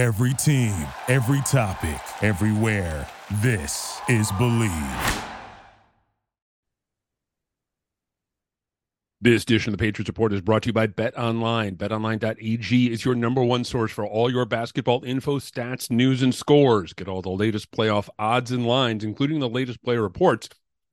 Every team, every topic, everywhere. This is Believe. This edition of the Patriots Report is brought to you by Bet Online. BetOnline.ag is your number one source for all your basketball info, stats, news, and scores. Get all the latest playoff odds and lines, including the latest player reports.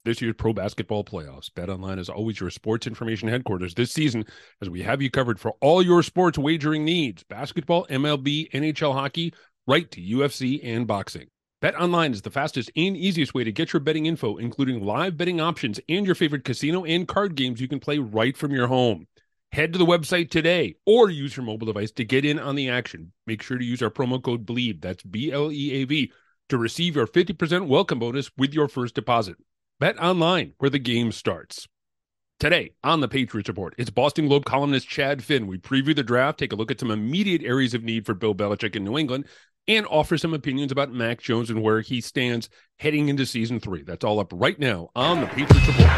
This year's pro basketball playoffs. Bet Online is always your sports information headquarters this season, as we have you covered for all your sports wagering needs basketball, MLB, NHL hockey, right to UFC and boxing. Bet online is the fastest and easiest way to get your betting info, including live betting options and your favorite casino and card games you can play right from your home. Head to the website today or use your mobile device to get in on the action. Make sure to use our promo code BLEAV, that's B L E A V, to receive your 50% welcome bonus with your first deposit. Bet online, where the game starts. Today on the Patriots Report, it's Boston Globe columnist Chad Finn. We preview the draft, take a look at some immediate areas of need for Bill Belichick in New England, and offer some opinions about Mac Jones and where he stands heading into season three. That's all up right now on the Patriots Report.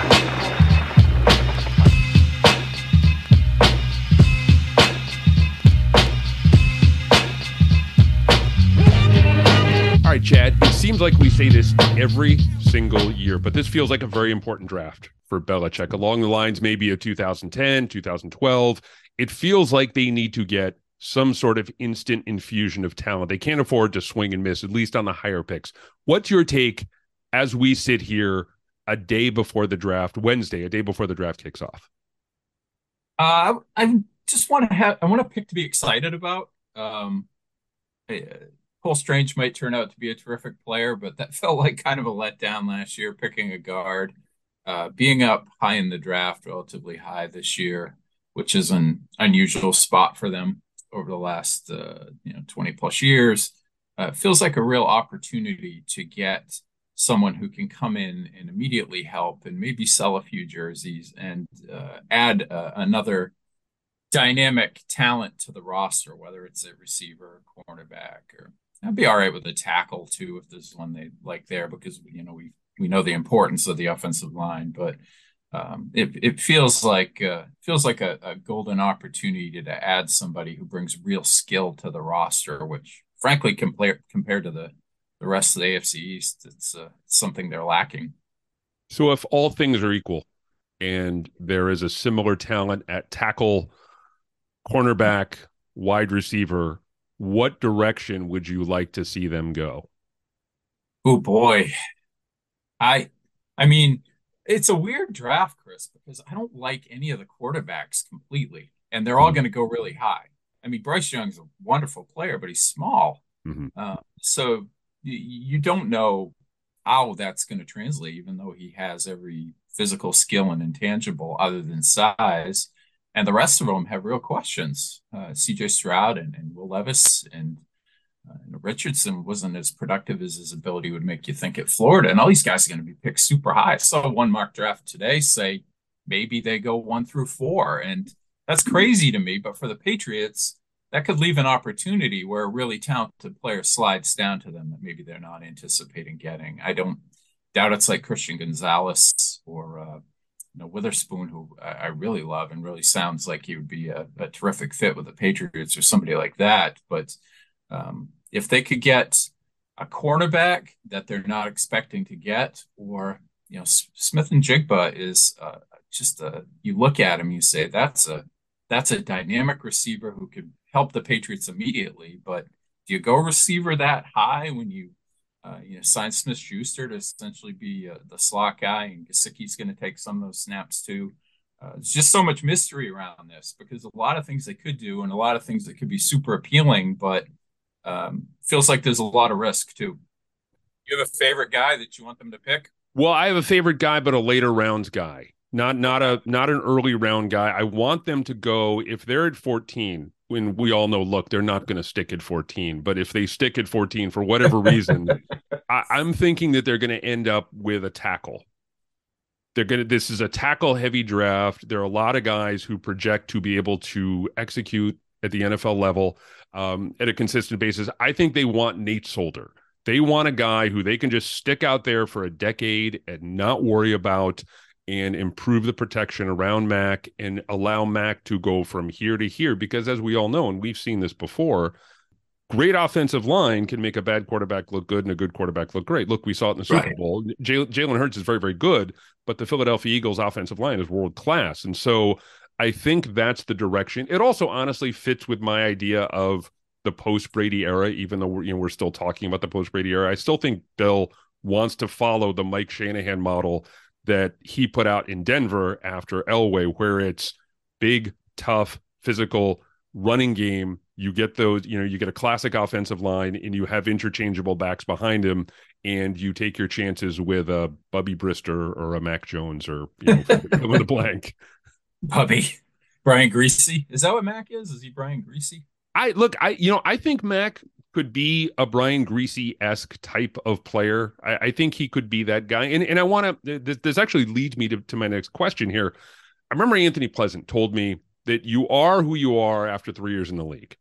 All right, Chad, seems like we say this every single year, but this feels like a very important draft for Belichick along the lines maybe of 2010, 2012. It feels like they need to get some sort of instant infusion of talent. They can't afford to swing and miss, at least on the higher picks. What's your take as we sit here a day before the draft, Wednesday, a day before the draft kicks off? Uh, I just want to have, I want to pick to be excited about. Um, Cole Strange might turn out to be a terrific player, but that felt like kind of a letdown last year, picking a guard. Uh, being up high in the draft, relatively high this year, which is an unusual spot for them over the last uh, you know 20 plus years uh, feels like a real opportunity to get someone who can come in and immediately help and maybe sell a few jerseys and uh, add uh, another dynamic talent to the roster whether it's a receiver cornerback or i'd be all right with a tackle too if there's one they like there because you know we we know the importance of the offensive line but um, it it feels like uh, feels like a, a, golden opportunity to, add somebody who brings real skill to the roster, which frankly compared compared to the the rest of the AFC East, it's uh, something they're lacking. So if all things are equal, and there is a similar talent at tackle, cornerback, wide receiver, what direction would you like to see them go? Oh boy, I I mean it's a weird draft, Chris, because I don't like any of the quarterbacks completely, and they're all mm-hmm. going to go really high. I mean, Bryce Young's a wonderful player, but he's small, mm-hmm. uh, so you, you don't know how that's going to translate. Even though he has every physical skill and intangible other than size, and the rest of them have real questions. Uh, C.J. Stroud and, and Will Levis and uh, Richardson wasn't as productive as his ability would make you think at Florida. And all these guys are going to be picked super high. I saw one mock draft today say maybe they go one through four. And that's crazy to me. But for the Patriots, that could leave an opportunity where a really talented player slides down to them that maybe they're not anticipating getting. I don't doubt it's like Christian Gonzalez or uh, know Witherspoon, who I, really love and really sounds like he would be a, a terrific fit with the Patriots or somebody like that. But um, if they could get a cornerback that they're not expecting to get, or you know, Smith-Njigba is uh, just a. You look at him, you say that's a that's a dynamic receiver who could help the Patriots immediately. But do you go receiver that high when you uh, you know sign Smith Schuster to essentially be uh, the slot guy, and Gesicki's going to take some of those snaps too? Uh, there's just so much mystery around this because a lot of things they could do and a lot of things that could be super appealing, but um, feels like there's a lot of risk too. You have a favorite guy that you want them to pick? Well, I have a favorite guy, but a later rounds guy, not not a not an early round guy. I want them to go if they're at 14. When we all know, look, they're not going to stick at 14. But if they stick at 14 for whatever reason, I, I'm thinking that they're going to end up with a tackle they're going to this is a tackle heavy draft there are a lot of guys who project to be able to execute at the NFL level um, at a consistent basis. I think they want Nate Solder. They want a guy who they can just stick out there for a decade and not worry about and improve the protection around Mac and allow Mac to go from here to here. Because as we all know, and we've seen this before, great offensive line can make a bad quarterback look good and a good quarterback look great. Look, we saw it in the Super Right. Bowl. Jalen Hurts is very, very good, but the Philadelphia Eagles offensive line is world class. And so I think that's the direction. It also honestly fits with my idea of the post Brady era, even though we're, you know, we're still talking about the post Brady era. I still think Bill wants to follow the Mike Shanahan model that he put out in Denver after Elway, where it's big, tough, physical running game. You get those, you know, you get a classic offensive line and you have interchangeable backs behind him, and you take your chances with a Bubby Brister or a Mac Jones or, you know, in the blank. Bubby. Brian Griese. Is that what Mac is? Is he Brian Griese? I look, I you know, I think Mac could be a Brian Griese esque type of player. I, I, think he could be that guy. And and I want to. This, this, actually leads me to, to my next question here. I remember Anthony Pleasant told me that you are who you are after three years in the league.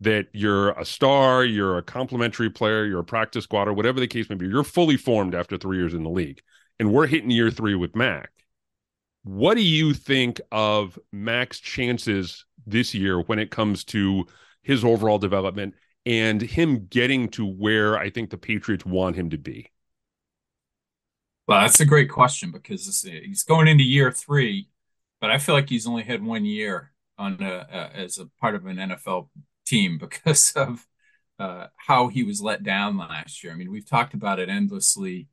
That you're a star, you're a complimentary player, you're a practice squad, or whatever the case may be. You're fully formed after three years in the league, and we're hitting year three with Mac. What do you think of Mac's chances this year when it comes to his overall development and him getting to where I think the Patriots want him to be? Well, that's a great question because he's going into year three, but I feel like he's only had one year on a, a, as a part of an NFL team because of uh, how he was let down last year. I mean, we've talked about it endlessly.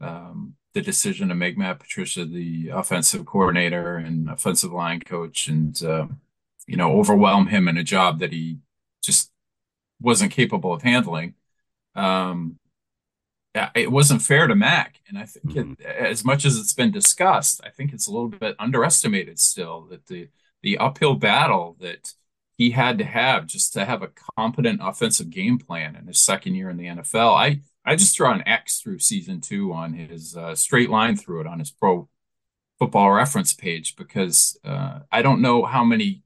Um, the decision to make Matt Patricia the offensive coordinator and offensive line coach, and uh, you know, overwhelm him in a job that he just wasn't capable of handling. Um, it wasn't fair to Mac, and I think mm-hmm. it, as much as it's been discussed, I think it's a little bit underestimated still that the the uphill battle that he had to have just to have a competent offensive game plan in his second year in the NFL. I I just draw an X through season two on his uh, straight line through it on his pro football reference page because uh, I don't know how many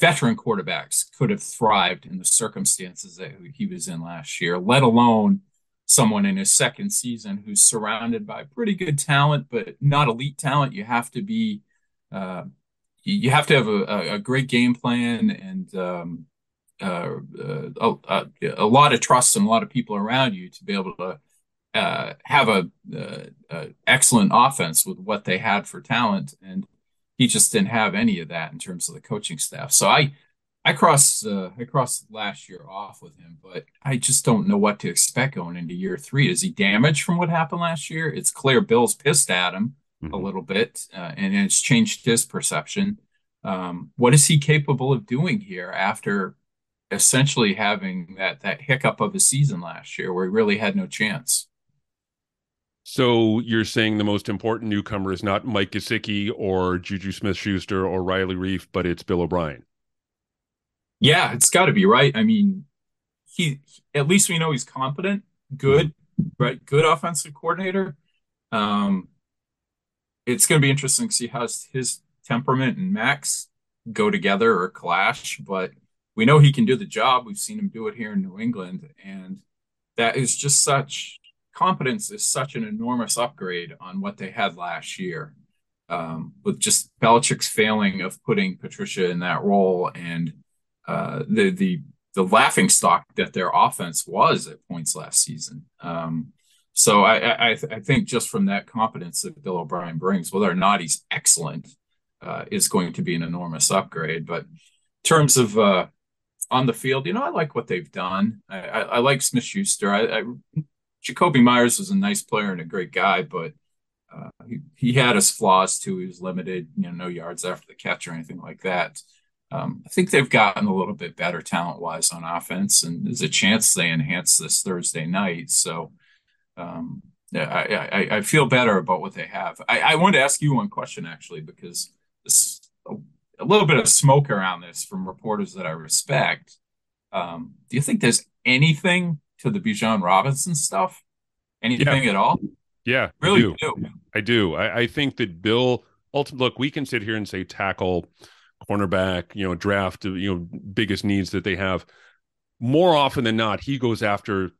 veteran quarterbacks could have thrived in the circumstances that he was in last year, let alone someone in his second season who's surrounded by pretty good talent, but not elite talent. You have to be, uh, you have to have a, a great game plan and um, uh, uh, a, a, lot of trust and a lot of people around you to be able to uh, have a, a, a, excellent offense with what they had for talent. And he just didn't have any of that in terms of the coaching staff. So I I crossed uh, I crossed last year off with him, but I just don't know what to expect going into year three. Is he damaged from what happened last year? It's clear Bill's pissed at him mm-hmm. a little bit, uh, and it's changed his perception. Um, what is he capable of doing here after essentially having that that hiccup of a season last year where he really had no chance? So you're saying the most important newcomer is not Mike Gesicki or Juju Smith Schuster or Riley Reiff, but it's Bill O'Brien. Yeah, it's got to be right. I mean, he at least we know he's competent, good, right? Good offensive coordinator. Um, it's going to be interesting to see how his temperament and Mac's go together or clash, but we know he can do the job. We've seen him do it here in New England, and that is just such competence is such an enormous upgrade on what they had last year. Um, with just Belichick's failing of putting Patricia in that role and uh, the the the laughing stock that their offense was at points last season. Um, so I I, I, think just from that competence that Bill O'Brien brings, whether or not he's excellent, uh, is going to be an enormous upgrade. But in terms of uh, on the field, you know, I like what they've done. I, I, I like Smith Schuster. I, I Jakobi Myers was a nice player and a great guy, but uh, he, he had his flaws too. He was limited, you know, no yards after the catch or anything like that. Um, I think they've gotten a little bit better talent wise on offense, and there's a chance they enhance this Thursday night. So, um, yeah, I, I, I, feel better about what they have. I, I wanted to ask you one question actually, because this a, a little bit of smoke around this from reporters that I respect. Um, do you think there's anything to the Bijan Robinson stuff? Anything yeah. at all? Yeah, really I do. do. I do. I, I think that Bill. Ultimately, look, we can sit here and say tackle, cornerback, you know, draft, uh, you know, biggest needs that they have. More often than not, he goes after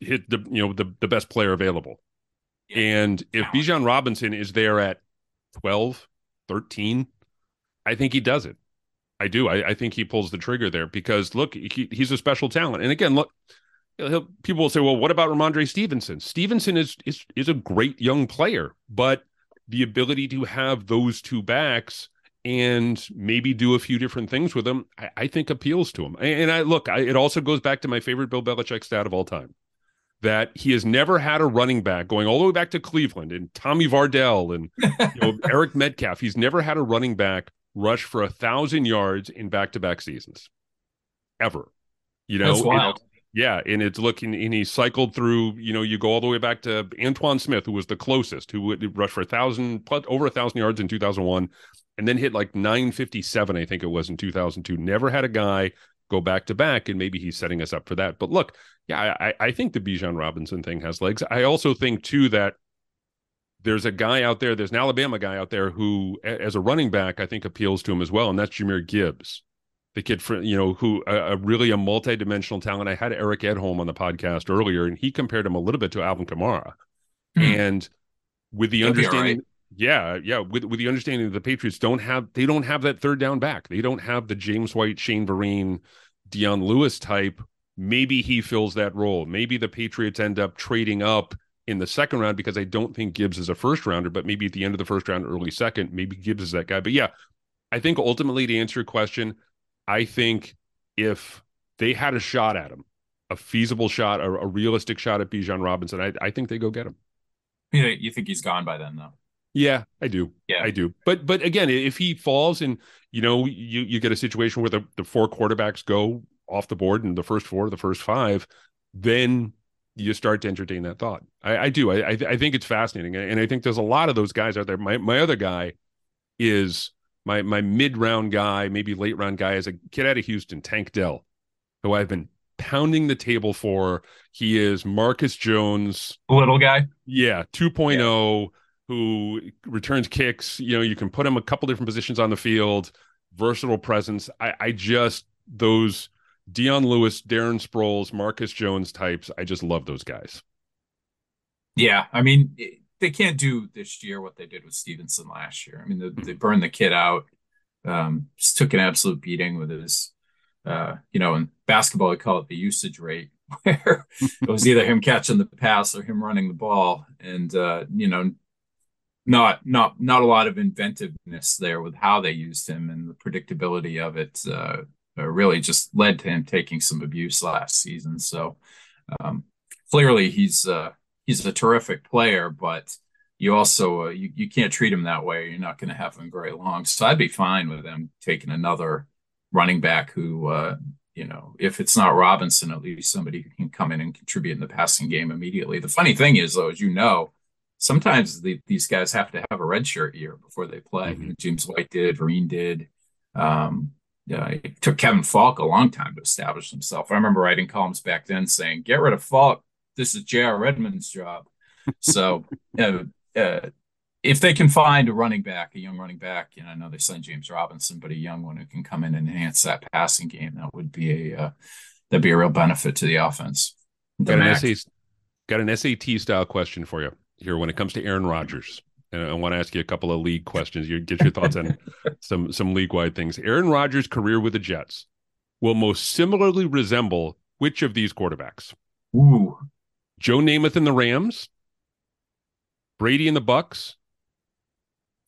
hit the you know the the best player available. Yeah. And if Bijan Robinson is there at 12, 13, I think he does it. I do. I, I think he pulls the trigger there because look, he, he's a special talent. And again, look, people will say, well, what about Rhamondre Stevenson? Stevenson is is is a great young player, but the ability to have those two backs and maybe do a few different things with them, I, I think appeals to him. And, I look, I, it also goes back to my favorite Bill Belichick stat of all time that he has never had a running back going all the way back to Cleveland and Tommy Vardell and you know, Eric Metcalf. He's never had a running back rush for a thousand yards in back to back seasons ever. You know, That's wild. Yeah, and it's looking, and he cycled through. You know, you go all the way back to Antowain Smith, who was the closest, who would rush for a thousand, over a thousand yards in 2001, and then hit like 957, I think it was in 2002. Never had a guy go back to back, and maybe he's setting us up for that. But look, yeah, I, I think the Bijan Robinson thing has legs. I also think too that there's a guy out there, there's an Alabama guy out there who, as a running back, I think appeals to him as well, and that's Jahmyr Gibbs, the kid from you know who a, a really a multi-dimensional talent. I had Eric Edholm on the podcast earlier, and he compared him a little bit to Alvin Kamara, hmm. and with the He'll understanding. Right. Yeah, yeah. With with the understanding that the Patriots don't have they don't have that third down back. They don't have the James White, Shane Vereen, Dion Lewis type. Maybe he fills that role. Maybe the Patriots end up trading up in the second round because I don't think Gibbs is a first rounder, but maybe at the end of the first round, early second, maybe Gibbs is that guy. But yeah, I think ultimately to answer your question, I think if they had a shot at him, a feasible shot, a, a realistic shot at Bijan Robinson, I, I think they go get him. You, know, you think he's gone by then, though? Yeah, I do. Yeah, I do. But but again, if he falls and you know you you get a situation where the the four quarterbacks go off the board in the first four, the first five, then you start to entertain that thought. I, I do. I, I think it's fascinating, and I think there's a lot of those guys out there. My my other guy is my my mid round guy, maybe late round guy, is a kid out of Houston, Tank Dell, who I've been pounding the table for. He is Marcus Jones, little guy. Yeah, 2.0, yeah. who returns kicks. You know, you can put him a couple different positions on the field, versatile presence. I, I just those Dion Lewis, Darren Sproles, Marcus Jones types. I just love those guys. Yeah, I mean, they can't do this year what they did with Stevenson last year. I mean, they, mm-hmm. they burned the kid out. Um, just took an absolute beating with his, uh, you know, in basketball, they call it the usage rate, where it was either him catching the pass or him running the ball, and uh, you know, not not not a lot of inventiveness there with how they used him and the predictability of it. Uh, uh, really just led to him taking some abuse last season. So um, clearly he's uh, he's a terrific player, but you also uh, you, you can't treat him that way. You're not going to have him very long. So I'd be fine with them taking another running back who uh, you know if it's not Robinson, at least somebody who can come in and contribute in the passing game immediately. The funny thing is though, as you know. Sometimes the, these guys have to have a redshirt year before they play. Mm-hmm. James White did, Vereen did. Um, uh, it took Kevin Faulk a long time to establish himself. I remember writing columns back then saying, "Get rid of Faulk. This is J.R. Redmond's job." So, uh, uh, if they can find a running back, a young running back, you know, I know they signed James Robinson, but a young one who can come in and enhance that passing game, that would be a uh, that'd be a real benefit to the offense. got an, SAT, got an SAT style question for you here when it comes to Aaron Rodgers and I want to ask you a couple of league questions. You get your thoughts on some some league wide things. Aaron Rodgers' career with the Jets will most similarly resemble which of these quarterbacks? Ooh, Joe Namath in the Rams, Brady in the Bucs,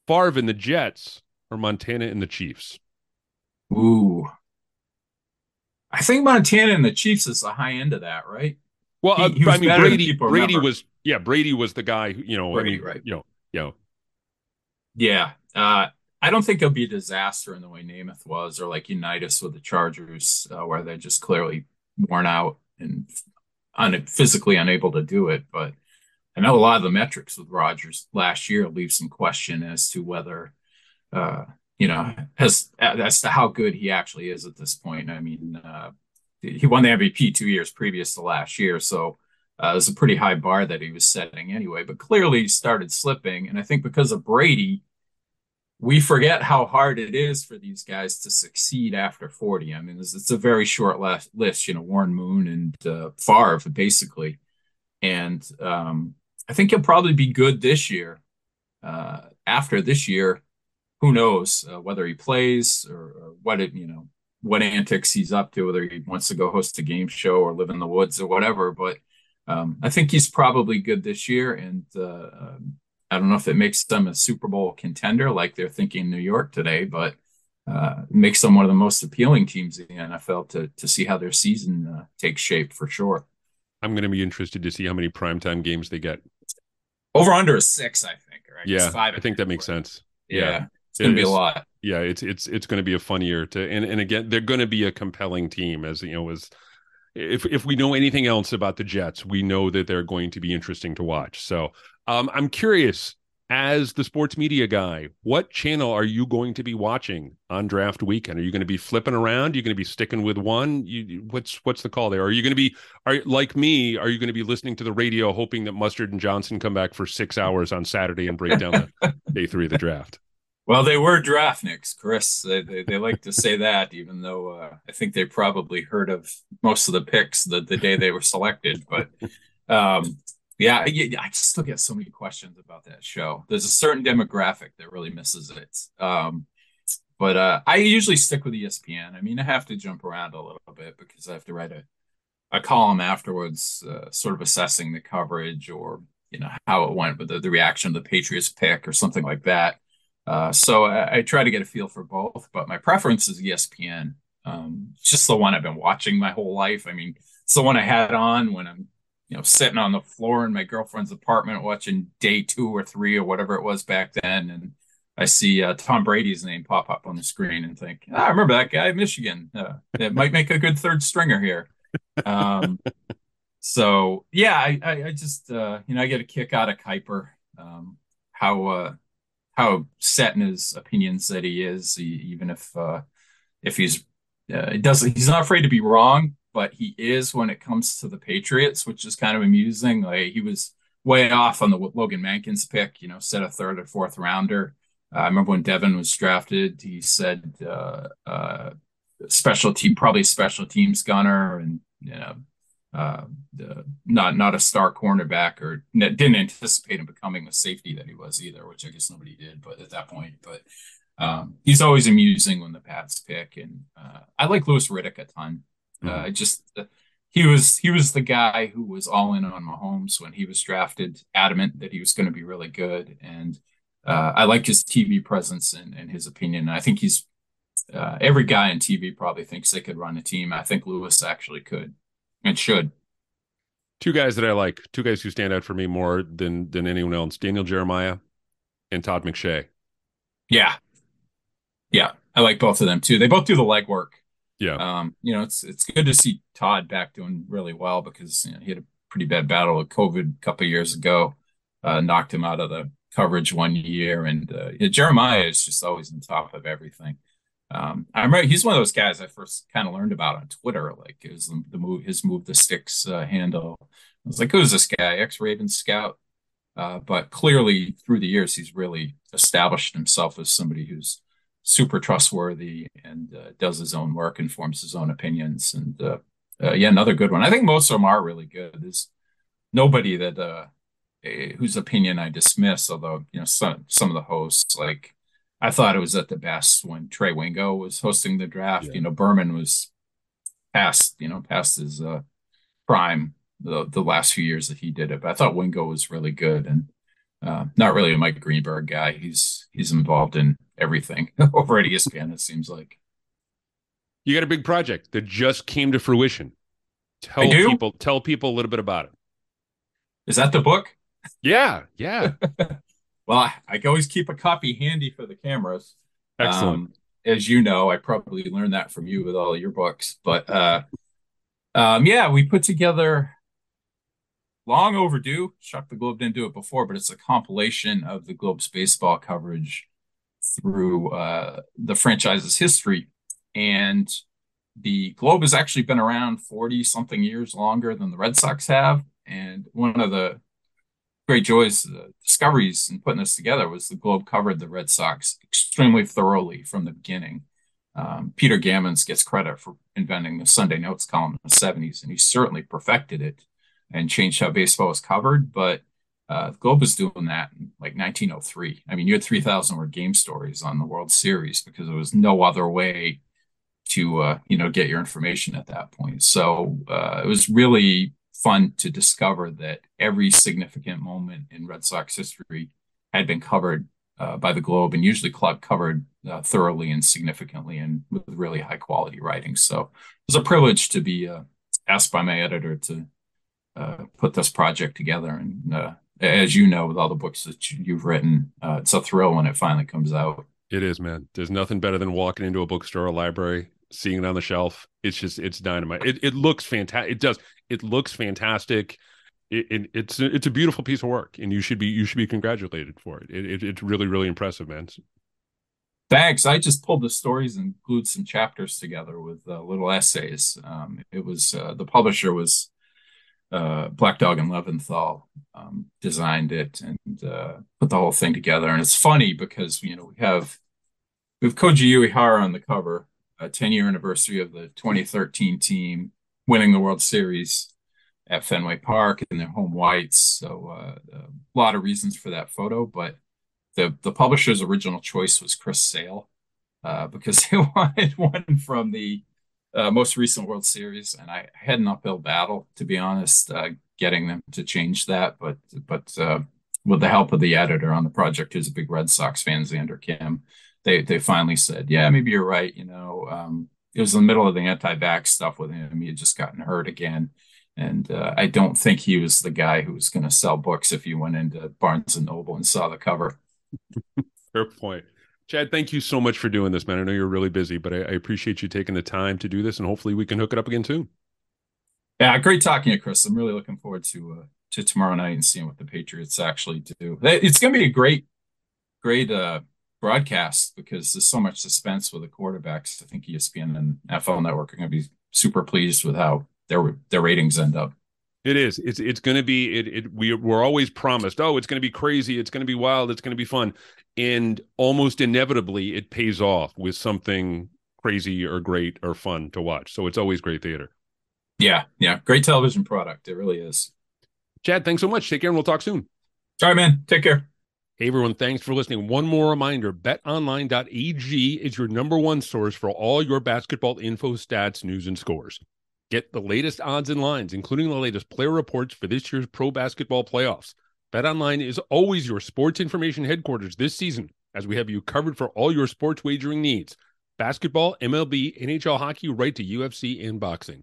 Favre in the Jets, or Montana in the Chiefs. Ooh, I think Montana and the Chiefs is the high end of that, right? Well, he, he uh, I mean, Brady. Brady was yeah. Brady was the guy. You know, Brady, I mean, right? You know, you know. Yeah. Uh, I don't think it'll be a disaster in the way Namath was, or like Unitas with the Chargers, uh, where they're just clearly worn out and un- physically unable to do it. But I know a lot of the metrics with Rodgers last year leave some question as to whether, uh, you know, as as to how good he actually is at this point. I mean, uh, he won the MVP two years previous to last year, so uh, it was a pretty high bar that he was setting anyway, but clearly started slipping. And I think because of Brady, we forget how hard it is for these guys to succeed after 40. I mean, it's, it's a very short last list, you know, Warren Moon and uh, Favre, basically. And um, I think he'll probably be good this year. Uh, after this year, who knows uh, whether he plays or, or what it, you know, what antics he's up to, whether he wants to go host a game show or live in the woods or whatever. But um, I think he's probably good this year. And uh, um, I don't know if it makes them a Super Bowl contender like they're thinking New York today, but uh, makes them one of the most appealing teams in the NFL to to see how their season uh, takes shape for sure. I'm going to be interested to see how many primetime games they get. Over under a six, I think. Right? Yeah, five I think that makes sense. Yeah, yeah. it's going to be a lot. Yeah, it's it's it's going to be a fun year to, and and again, they're going to be a compelling team as you know as if if we know anything else about the Jets, we know that they're going to be interesting to watch. So um, I'm curious as the sports media guy, what channel are you going to be watching on draft weekend? Are you going to be flipping around? Are you going to be sticking with one? You, what's what's the call there? Are you going to be are like me? Are you going to be listening to the radio, hoping that Mustard and Johnson come back for six hours on Saturday and break down the day three of the draft? Well, they were draftniks, Chris. They, they, they like to say that, even though uh, I think they probably heard of most of the picks the, the day they were selected. But um, yeah, I still get so many questions about that show. There's a certain demographic that really misses it. Um, but uh, I usually stick with ESPN. I mean, I have to jump around a little bit because I have to write a, a column afterwards, uh, sort of assessing the coverage or you know how it went with the, the reaction of the Patriots pick or something like that. Uh, so I, I, try to get a feel for both, but my preference is ESPN. Um, it's just the one I've been watching my whole life. I mean, it's the one I had on when I'm you know, sitting on the floor in my girlfriend's apartment watching day two or three or whatever it was back then. And I see uh, Tom Brady's name pop up on the screen and think, ah, I remember that guy, Michigan. Uh, it might make a good third stringer here. Um, so yeah, I, I, I just, uh, you know, I get a kick out of Kiper, um, how, uh, how set in his opinions that he is, he, even if, uh, if he's, uh, it doesn't, he's not afraid to be wrong, but he is when it comes to the Patriots, which is kind of amusing. Like he was way off on the Logan Mankins pick, you know, set a third or fourth rounder. Uh, I remember when Devin was drafted, he said uh, uh, special team, probably special teams gunner, and you know, uh, not not a star cornerback, or didn't anticipate him becoming the safety that he was either, which I guess nobody did. But at that point, but um, he's always amusing when the Pats pick, and uh, I like Louis Riddick a ton. Mm-hmm. Uh, just uh, he was he was the guy who was all in on Mahomes when he was drafted, adamant that he was going to be really good, and uh, I like his TV presence and, and his opinion. I think he's uh, every guy in TV probably thinks they could run a team. I think Louis actually could and should. Two guys that I like, two guys who stand out for me more than than anyone else: Daniel Jeremiah and Todd McShay. Yeah, yeah, I like both of them too. They both do the legwork. Yeah. Um, you know, it's it's good to see Todd back doing really well because you know, he had a pretty bad battle with COVID a couple years ago, uh, knocked him out of the coverage one year, and uh, Jeremiah is just always on top of everything. Um, I remember he's one of those guys I first kind of learned about on Twitter. Like it was the, the move, his move the sticks uh, handle. I was like, who's this guy? Ex Raven scout. Uh, but clearly, through the years, he's really established himself as somebody who's super trustworthy and uh, does his own work and forms his own opinions. And uh, uh, yeah, another good one. I think most of them are really good. There's nobody that uh, whose opinion I dismiss, although you know some some of the hosts like I thought it was at the best when Trey Wingo was hosting the draft. Yeah. You know, Berman was past you know past his uh, prime the the last few years that he did it. But I thought Wingo was really good and uh, not really a Mike Greenberg guy. He's he's involved in everything over at ESPN. It seems like you got a big project that just came to fruition. Tell people tell people a little bit about it. Is that the book? Yeah, yeah. well, I, I, always keep a copy handy for the cameras. Excellent. Um, as you know, I probably learned that from you with all your books. But uh, um, yeah, we put together long overdue. Shock the Globe didn't do it before, but it's a compilation of the Globe's baseball coverage through uh, the franchise's history. And the Globe has actually been around 40 something years longer than the Red Sox have. And one of the great joys, uh, discoveries in putting this together was the Globe covered the Red Sox extremely thoroughly from the beginning. Um, Peter Gammons gets credit for inventing the Sunday Notes column in the 70s, and he certainly perfected it and changed how baseball was covered. But Uh, the Globe was doing that in like 1903. I mean, you had 3,000 word game stories on the World Series because there was no other way to uh, you know get your information at that point. So uh, it was really fun to discover that every significant moment in Red Sox history had been covered uh, by the Globe, and usually club covered uh, thoroughly and significantly, and with really high quality writing. So it was a privilege to be uh, asked by my editor to uh, put this project together. And uh, as you know, with all the books that you've written, uh, it's a thrill when it finally comes out. It is, man. There's nothing better than walking into a bookstore or library, seeing it on the shelf. It's just, it's dynamite. It, it looks fantastic. It does. It looks fantastic. It, it, it's it's a beautiful piece of work, and you should be you should be congratulated for it. It, it it's really really impressive, man. Thanks. I just pulled the stories and glued some chapters together with uh, little essays. Um, it was uh, the publisher was uh, Black Dog and Leventhal um, designed it and uh, put the whole thing together. And it's funny because you know we have we have Koji Uehara on the cover, a 10 year anniversary of the 2013 team winning the World Series at Fenway Park in their home whites. So uh, a lot of reasons for that photo, but the the publisher's original choice was Chris Sale uh, because they wanted one from the uh, most recent World Series, and I had an uphill battle to be honest, uh, getting them to change that. But but uh, with the help of the editor on the project, who's a big Red Sox fan, Xander Kim, they they finally said, yeah, maybe you're right. You know, um, it was in the middle of the anti-vax stuff with him. He had just gotten hurt again. And uh, I don't think he was the guy who was going to sell books if you went into Barnes and Noble and saw the cover. Fair point. Chad, thank you so much for doing this, man. I know you're really busy, but I, I, appreciate you taking the time to do this, and hopefully we can hook it up again soon. Yeah, great talking to you, Chris. I'm really looking forward to uh, to tomorrow night and seeing what the Patriots actually do. It's going to be a great, great uh, broadcast because there's so much suspense with the quarterbacks. I think ESPN and NFL Network are going to be super pleased with how their their ratings end up. It is. It's it's going to be. It, it we we're always promised. Oh, it's going to be crazy. It's going to be wild. It's going to be fun, and almost inevitably, it pays off with something crazy or great or fun to watch. So it's always great theater. Yeah, yeah, great television product. It really is. Chad, thanks so much. Take care, and we'll talk soon. All right, man. Take care. Hey everyone, thanks for listening. One more reminder betonline.ag is your number one source for all your basketball info, stats, news, and scores. Get the latest odds and lines, including the latest player reports for this year's pro basketball playoffs. BetOnline is always your sports information headquarters this season, as we have you covered for all your sports wagering needs basketball, MLB, NHL hockey, right to UFC and boxing.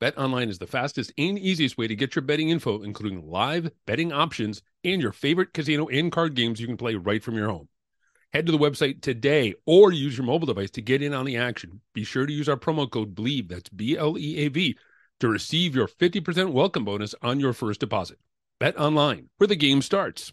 BetOnline is the fastest and easiest way to get your betting info, including live betting options and your favorite casino and card games you can play right from your home. Head to the website today or use your mobile device to get in on the action. Be sure to use our promo code BLEAV, that's B L E A V, to receive your 50% welcome bonus on your first deposit. Bet online, where the game starts.